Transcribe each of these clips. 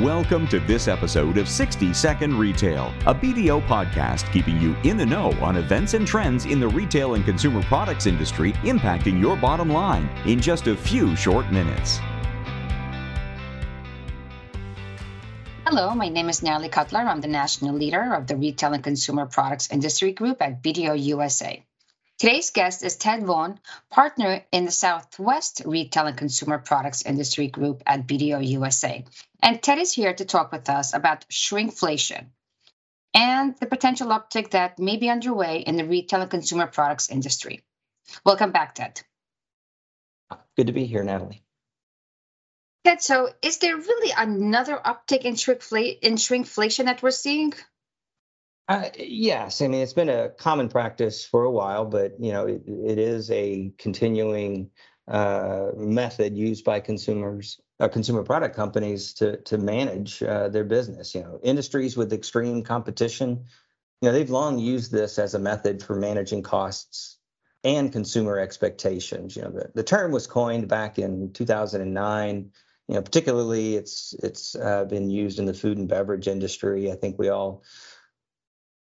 Welcome to this episode of 60 Second Retail, a BDO podcast keeping you in the know on events and trends in the retail and consumer products industry impacting your bottom line in just a few short minutes. Hello, my name is Natalie Cutler. I'm the national leader of the Retail and Consumer Products Industry Group at BDO USA. Today's guest is Ted Vaughan, partner in the Southwest Retail and Consumer Products Industry Group at BDO USA. And Ted is here to talk with us about shrinkflation and the potential uptick that may be underway in the retail and consumer products industry. Welcome back, Ted. Good to be here, Natalie. Ted, so is there really another uptick in, shrinkfl- in shrinkflation that we're seeing? Uh, yes, I mean it's been a common practice for a while, but you know it, it is a continuing uh, method used by consumers, uh, consumer product companies to to manage uh, their business. You know, industries with extreme competition, you know, they've long used this as a method for managing costs and consumer expectations. You know, the, the term was coined back in 2009. You know, particularly it's it's uh, been used in the food and beverage industry. I think we all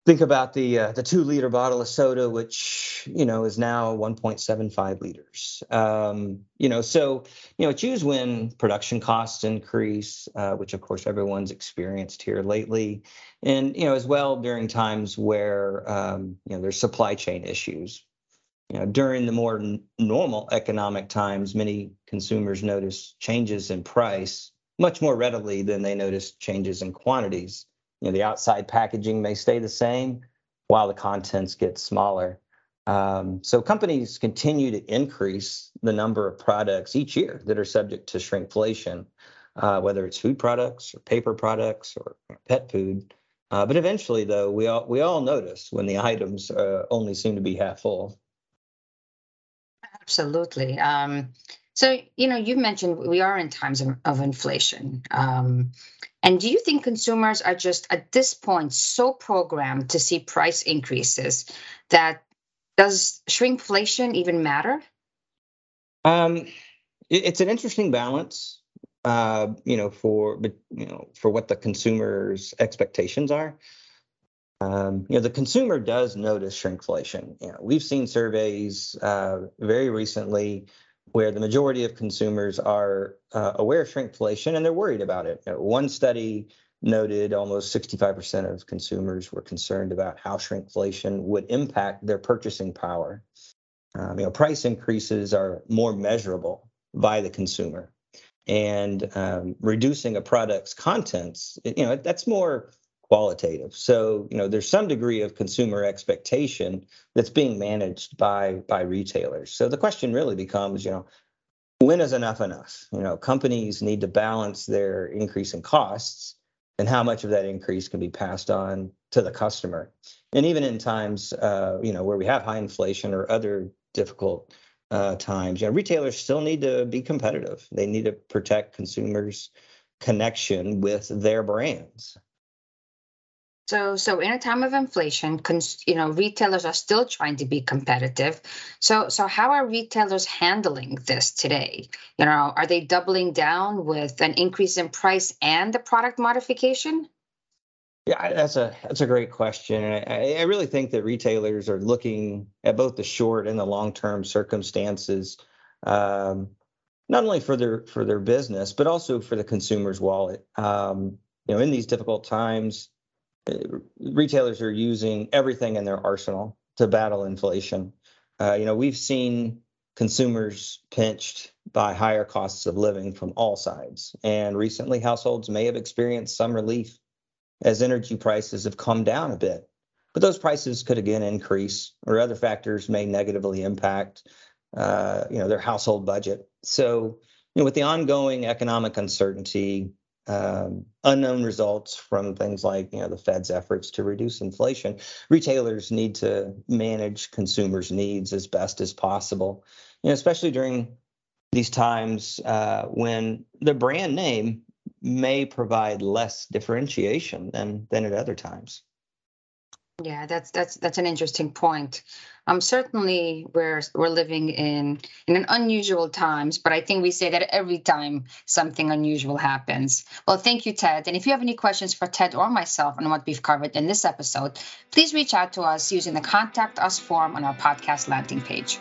think about the uh, the two liter bottle of soda, which you know is now 1.75 liters. Um, you know, so you know used when production costs increase, uh, which of course everyone's experienced here lately, and you know as well during times where um, you know there's supply chain issues. You know, during the more n- normal economic times, many consumers notice changes in price much more readily than they notice changes in quantities you know, the outside packaging may stay the same while the contents get smaller. Um, so companies continue to increase the number of products each year that are subject to shrinkflation, uh, whether it's food products or paper products or pet food. Uh, but eventually, though, we all we all notice when the items uh, only seem to be half full. Absolutely. Um, so you know, you mentioned we are in times of, of inflation. Um, and do you think consumers are just at this point so programmed to see price increases that does shrinkflation even matter? Um, it, it's an interesting balance, uh, you know, for you know for what the consumer's expectations are. Um, you know, the consumer does notice shrinkflation. You know, we've seen surveys uh, very recently where the majority of consumers are uh, aware of shrinkflation and they're worried about it. You know, one study noted almost 65% of consumers were concerned about how shrinkflation would impact their purchasing power. Um, you know, price increases are more measurable by the consumer, and um, reducing a product's contents, you know, that's more qualitative. So, you know, there's some degree of consumer expectation that's being managed by by retailers. So the question really becomes, you know, when is enough enough? You know, companies need to balance their increase in costs and how much of that increase can be passed on to the customer. And even in times, uh, you know, where we have high inflation or other difficult uh, times, you know, retailers still need to be competitive. They need to protect consumers' connection with their brands. So, so in a time of inflation, cons, you know, retailers are still trying to be competitive. So, so how are retailers handling this today? You know, are they doubling down with an increase in price and the product modification? Yeah, that's a that's a great question, and I, I really think that retailers are looking at both the short and the long term circumstances, um, not only for their for their business but also for the consumer's wallet. Um, you know, in these difficult times, retailers are using everything in their arsenal to battle inflation. Uh, you know, we've seen consumers pinched by higher costs of living from all sides, and recently households may have experienced some relief as energy prices have come down a bit. But those prices could again increase, or other factors may negatively impact, uh, you know, their household budget. So, you know, with the ongoing economic uncertainty, um, unknown results from things like you know the Fed's efforts to reduce inflation. Retailers need to manage consumers' needs as best as possible, you know, especially during these times uh, when the brand name may provide less differentiation than than at other times. Yeah, that's that's that's an interesting point. Um, certainly we're we're living in in an unusual times, but I think we say that every time something unusual happens. Well, thank you, Ted. And if you have any questions for Ted or myself on what we've covered in this episode, please reach out to us using the contact us form on our podcast landing page.